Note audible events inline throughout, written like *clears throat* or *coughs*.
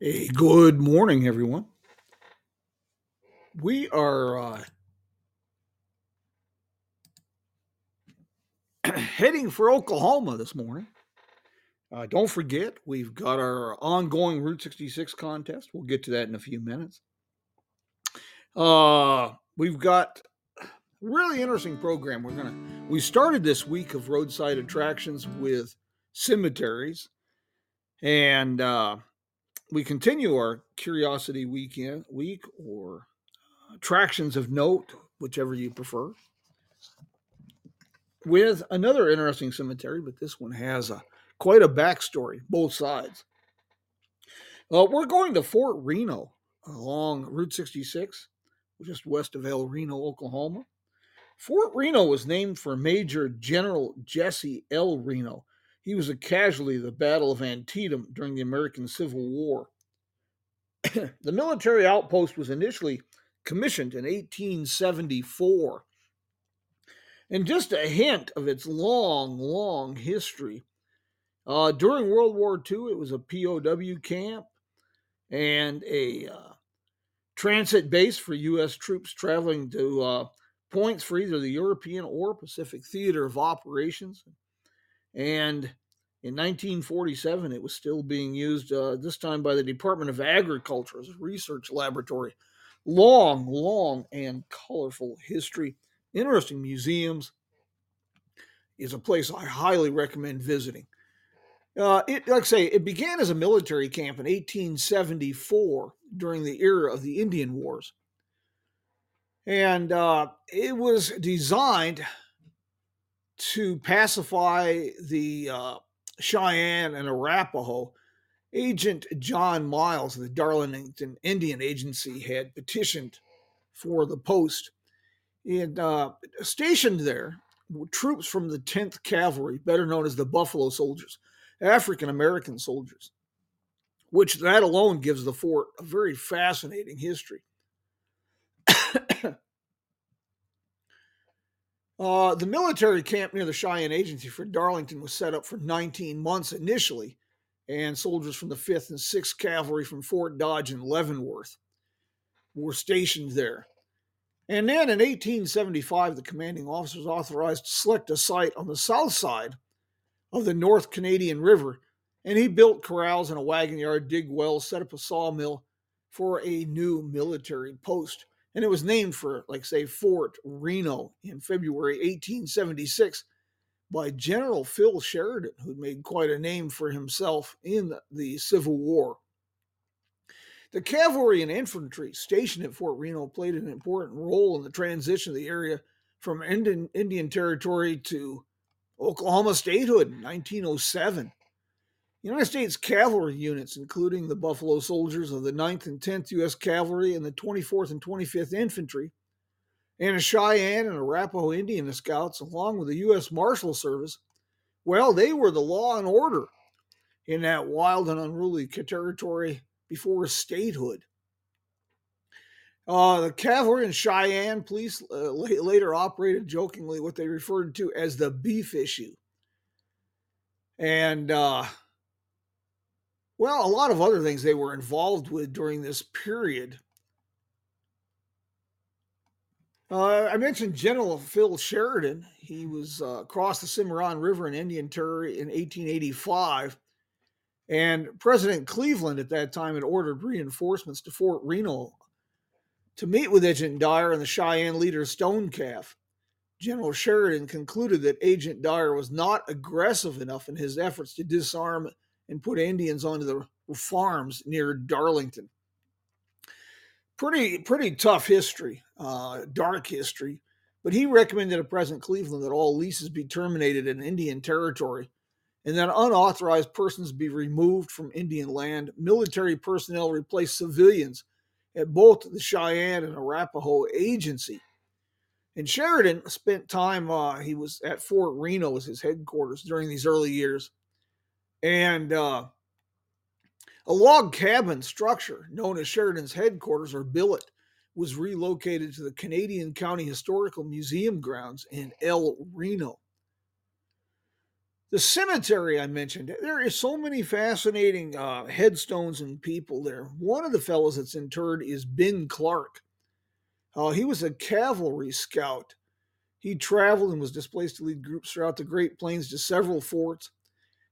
A good morning, everyone. We are uh, *clears throat* heading for Oklahoma this morning. Uh, don't forget, we've got our ongoing Route 66 contest. We'll get to that in a few minutes. Uh, we've got really interesting program. We're gonna we started this week of roadside attractions with cemeteries, and uh, we continue our curiosity weekend week or attractions of note, whichever you prefer, with another interesting cemetery, but this one has a quite a backstory, both sides. Uh, we're going to Fort Reno along Route 66, just west of El Reno, Oklahoma. Fort Reno was named for Major General Jesse L. Reno. He was a casualty of the Battle of Antietam during the American Civil War. *coughs* the military outpost was initially commissioned in 1874. And just a hint of its long, long history. Uh, during World War II, it was a POW camp and a uh, transit base for U.S. troops traveling to uh, points for either the European or Pacific theater of operations. And in 1947, it was still being used, uh, this time by the Department of Agriculture as a research laboratory. Long, long, and colorful history. Interesting museums is a place I highly recommend visiting. Uh, it, like I say, it began as a military camp in 1874 during the era of the Indian Wars. And uh, it was designed to pacify the uh, Cheyenne and Arapaho. Agent John Miles of the Darlington Indian Agency had petitioned for the post. And uh, stationed there were troops from the 10th Cavalry, better known as the Buffalo Soldiers, African American soldiers, which that alone gives the fort a very fascinating history. *coughs* uh, the military camp near the Cheyenne Agency for Darlington was set up for 19 months initially, and soldiers from the 5th and 6th Cavalry from Fort Dodge and Leavenworth were stationed there. And then in 1875, the commanding officer was authorized to select a site on the south side of the North Canadian River, and he built corrals and a wagon yard, dig wells, set up a sawmill for a new military post. And it was named for, like, say, Fort Reno in February 1876 by General Phil Sheridan, who made quite a name for himself in the Civil War. The cavalry and infantry stationed at Fort Reno played an important role in the transition of the area from Indian, Indian Territory to Oklahoma statehood in 1907. United States cavalry units, including the Buffalo Soldiers of the 9th and 10th U.S. Cavalry and the 24th and 25th Infantry, and a Cheyenne and Arapaho Indian Scouts, along with the U.S. Marshal Service, well, they were the law and order in that wild and unruly territory before statehood. Uh, the cavalry and Cheyenne police uh, later operated jokingly what they referred to as the beef issue. And, uh, well, a lot of other things they were involved with during this period. Uh, I mentioned General Phil Sheridan. He was uh, across the Cimarron River in Indian Territory in 1885. And President Cleveland at that time had ordered reinforcements to Fort Reno to meet with Agent Dyer and the Cheyenne leader Stonecalf. General Sheridan concluded that Agent Dyer was not aggressive enough in his efforts to disarm and put Indians onto the farms near Darlington. Pretty, pretty tough history, uh, dark history. But he recommended to President Cleveland that all leases be terminated in Indian territory and that unauthorized persons be removed from Indian land. Military personnel replace civilians at both the Cheyenne and Arapaho agency. And Sheridan spent time, uh, he was at Fort Reno as his headquarters during these early years. And uh, a log cabin structure known as Sheridan's headquarters or billet was relocated to the Canadian County Historical Museum grounds in El Reno. The cemetery I mentioned, there is so many fascinating uh, headstones and people there. One of the fellows that's interred is Ben Clark. Uh, he was a cavalry scout. He traveled and was displaced to lead groups throughout the Great Plains to several forts.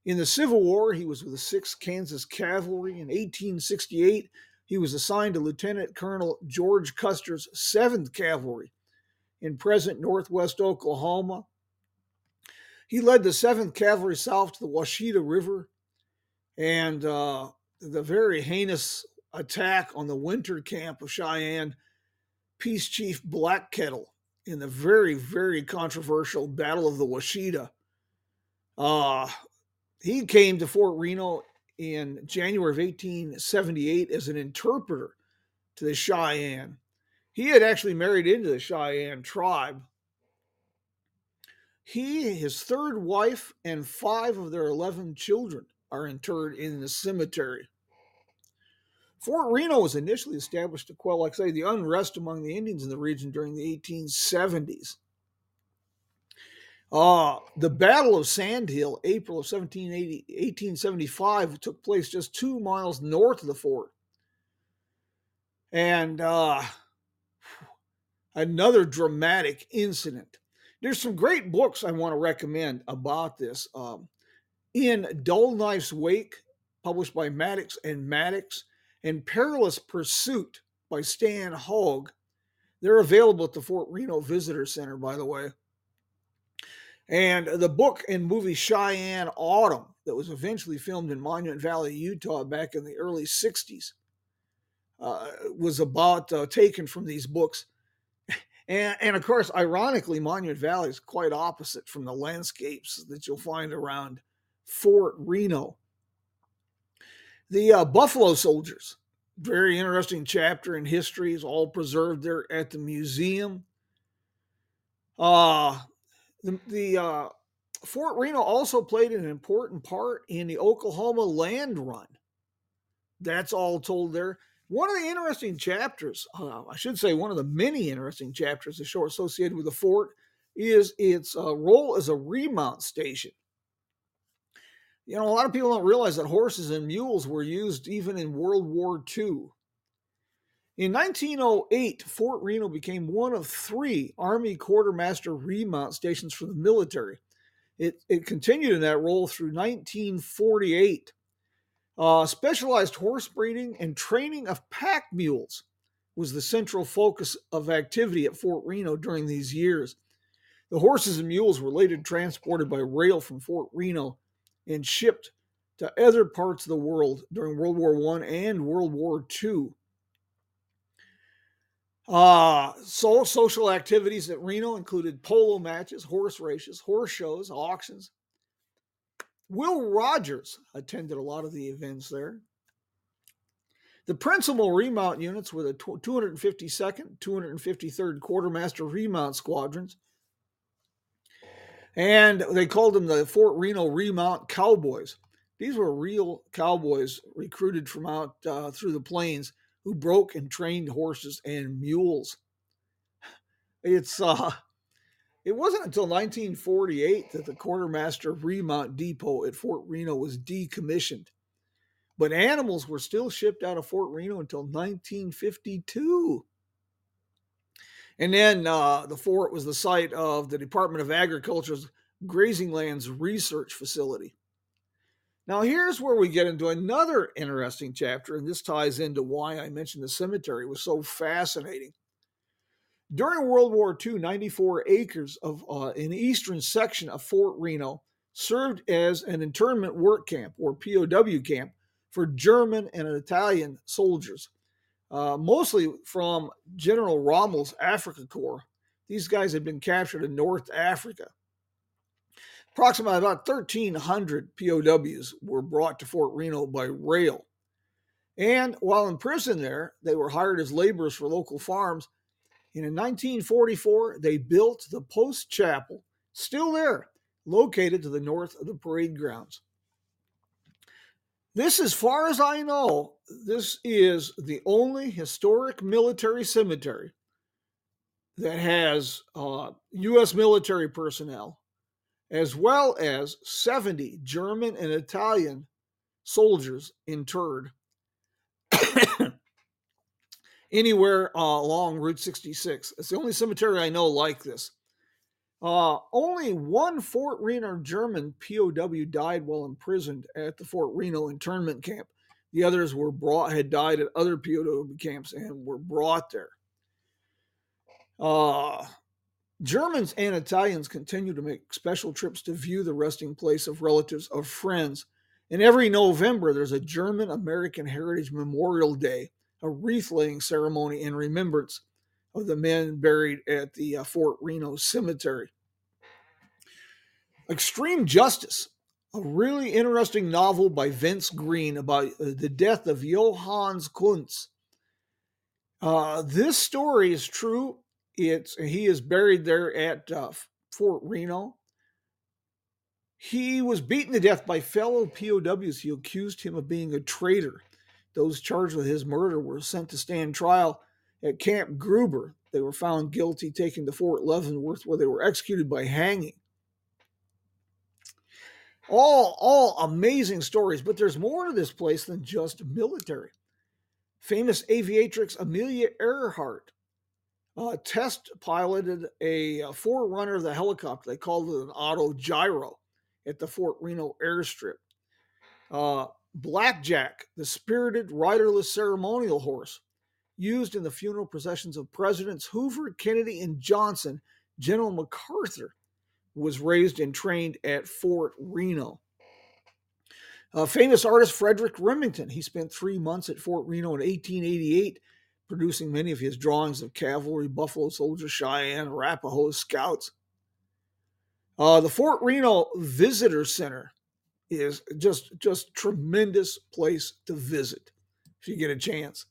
In the Civil War, he was with the 6th Kansas Cavalry. In 1868, he was assigned to Lieutenant Colonel George Custer's 7th Cavalry in present northwest Oklahoma. He led the 7th Cavalry south to the Washita River and uh, the very heinous attack on the winter camp of Cheyenne Peace Chief Black Kettle in the very, very controversial Battle of the Washita. Uh, he came to Fort Reno in January of 1878 as an interpreter to the Cheyenne. He had actually married into the Cheyenne tribe. He, his third wife, and five of their 11 children are interred in the cemetery. Fort Reno was initially established to quell, like I say, the unrest among the Indians in the region during the 1870s. Uh, the Battle of Sand Hill, April of 1875, took place just two miles north of the fort. And uh, another dramatic incident. There's some great books I want to recommend about this. Um, in Dull Knife's Wake, published by Maddux and Maddux, and Perilous Pursuit by Stan Hoig. They're available at the Fort Reno Visitor Center, by the way. And the book and movie Cheyenne Autumn, that was eventually filmed in Monument Valley, Utah, back in the early 60s, uh, was about uh, taken from these books. And, and, of course, ironically, Monument Valley is quite opposite from the landscapes that you'll find around Fort Reno. The uh, Buffalo Soldiers, very interesting chapter in history, is all preserved there at the museum. Uh, the, the uh, Fort Reno also played an important part in the Oklahoma land run. That's all told there. One of the interesting chapters, uh, I should say, one of the many interesting chapters the show associated with the fort is its uh, role as a remount station. You know, a lot of people don't realize that horses and mules were used even in World War II. In 1908, Fort Reno became one of three Army quartermaster remount stations for the military. It, it continued in that role through 1948. Uh, specialized horse breeding and training of pack mules was the central focus of activity at Fort Reno during these years. The horses and mules were later transported by rail from Fort Reno and shipped to other parts of the world during World War I and World War II. Uh, so social activities at Reno included polo matches, horse races, horse shows, auctions. Will Rogers attended a lot of the events there. The principal remount units were the 252nd, 253rd Quartermaster Remount Squadrons, and they called them the Fort Reno Remount Cowboys. These were real cowboys recruited from out uh, through the plains who broke and trained horses and mules. It's uh it wasn't until 1948 that the quartermaster Remount Depot at Fort Reno was decommissioned. But animals were still shipped out of Fort Reno until 1952. And then uh, the fort was the site of the Department of Agriculture's Grazing Lands Research Facility. Now, here's where we get into another interesting chapter, and this ties into why I mentioned the cemetery was so fascinating. During World War II, 94 acres of uh, an eastern section of Fort Reno served as an internment work camp or POW camp for German and Italian soldiers, uh, mostly from General Rommel's Afrika Korps. These guys had been captured in North Africa. Approximately about 1,300 POWs were brought to Fort Reno by rail. And while in prison there, they were hired as laborers for local farms. And in 1944, they built the Post Chapel, still there, located to the north of the parade grounds. This, as far as I know, this is the only historic military cemetery that has uh, U.S. military personnel as well as 70 German and Italian soldiers interred anywhere uh, along Route 66. It's the only cemetery I know like this. Uh, only one Fort Reno German POW died while imprisoned at the Fort Reno internment camp. The others were brought, had died at other POW camps and were brought there. Uh, Germans and Italians continue to make special trips to view the resting place of relatives of friends. And every November, there's a German American Heritage Memorial Day, a wreath laying ceremony in remembrance of the men buried at the uh, Fort Reno Cemetery. Extreme Justice, a really interesting novel by Vince Green about uh, the death of Johannes Kunz. Uh, this story is true. It's he is buried there at uh, Fort Reno. He was beaten to death by fellow POWs who accused him of being a traitor. Those charged with his murder were sent to stand trial at Camp Gruber. They were found guilty, taken to Fort Leavenworth, where they were executed by hanging. All, all amazing stories, but there's more to this place than just military. Famous aviatrix Amelia Earhart uh, test piloted a, a forerunner of the helicopter. They called it an auto gyro at the Fort Reno airstrip. Uh, Blackjack, the spirited riderless ceremonial horse, used in the funeral processions of Presidents Hoover, Kennedy, and Johnson, General MacArthur was raised and trained at Fort Reno. Uh, famous artist Frederic Remington, he spent three months at Fort Reno in 1888, producing many of his drawings of cavalry, Buffalo Soldiers, Cheyenne, Arapaho scouts. Uh, the Fort Reno Visitor Center is just just tremendous place to visit if you get a chance.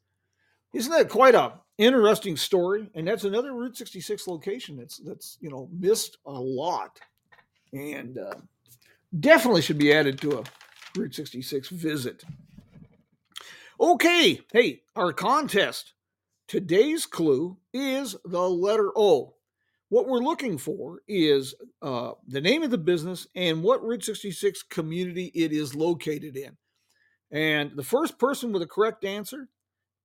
Isn't that quite a interesting story? And that's another Route 66 location that's that's you know missed a lot, and uh, definitely should be added to a Route 66 visit. Okay, hey, our contest. Today's clue is the letter O. What we're looking for is uh, the name of the business and what Route 66 community it is located in. And the first person with a correct answer,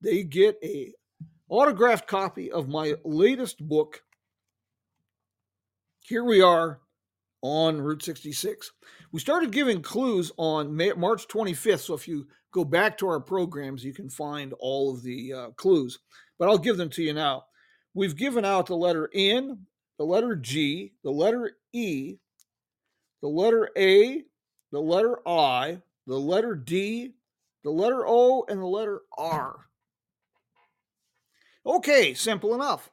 they get a autographed copy of my latest book. Here we are on Route 66. We started giving clues on May, March 25th, so if you go back to our programs, you can find all of the uh, clues. But I'll give them to you now. We've given out the letter N, the letter G, the letter E, the letter A, the letter I, the letter D, the letter O, and the letter R. Okay, simple enough.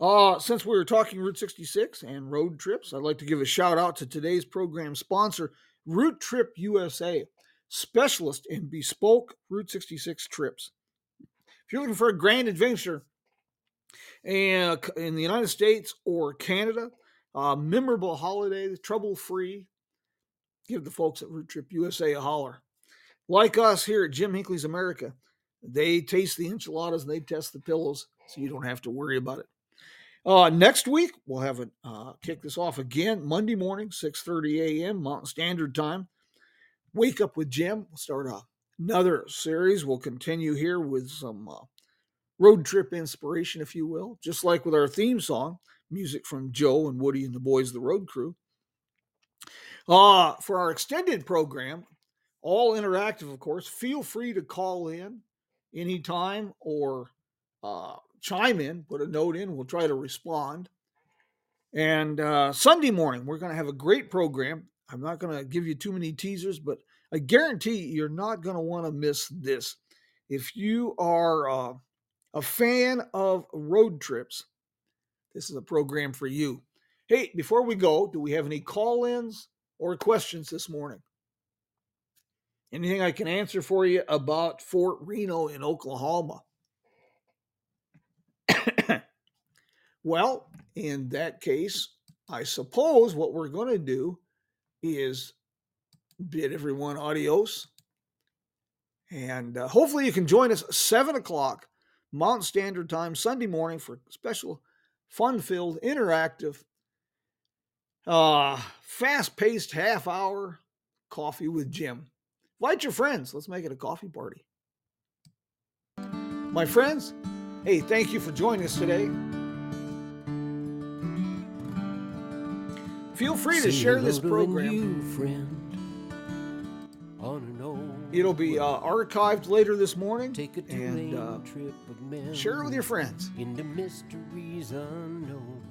Uh, since we were talking Route 66 and road trips, I'd like to give a shout out to today's program sponsor, RouteTrip USA, specialist in bespoke Route 66 trips. If you're looking for a grand adventure and in the United States or Canada, uh, memorable holiday, trouble free, give the folks at RouteTrip USA a holler. Like us here at Jim Hinckley's America, they taste the enchiladas and they test the pillows, so you don't have to worry about it. Uh, next week we'll have it uh, kick this off again Monday morning, 6:30 a.m. Mountain Standard Time. Wake up with Jim. We'll start a, another series. We'll continue here with some uh, road trip inspiration, if you will, just like with our theme song, music from Joe and Woody and the Boys, of the Road Crew. Uh, for our extended program, all interactive, of course, feel free to call in anytime or uh, chime in, put a note in. We'll try to respond. And uh, Sunday morning, we're going to have a great program. I'm not going to give you too many teasers, but I guarantee you're not going to want to miss this. If you are uh, a fan of road trips, this is a program for you. Hey, before we go, do we have any call ins or questions this morning? Anything I can answer for you about Fort Reno in Oklahoma? *coughs* well, in that case, I suppose what we're going to do is bid everyone adios. And uh, hopefully you can join us 7 o'clock Mountain Standard Time Sunday morning for special fun filled interactive Uh, fast paced half hour coffee with Jim. Invite your friends. Let's make it a coffee party. My friends, hey, thank you for joining us today. Feel free to Say share this to program. new friend on an old It'll be uh, archived later this morning, Take a and uh, trip of memory share it with your friends. into mysteries unknown.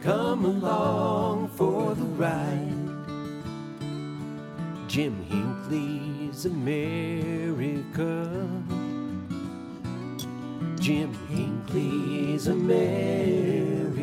Come along for the ride. Jim Hinckley's America. Jim Hinckley's America.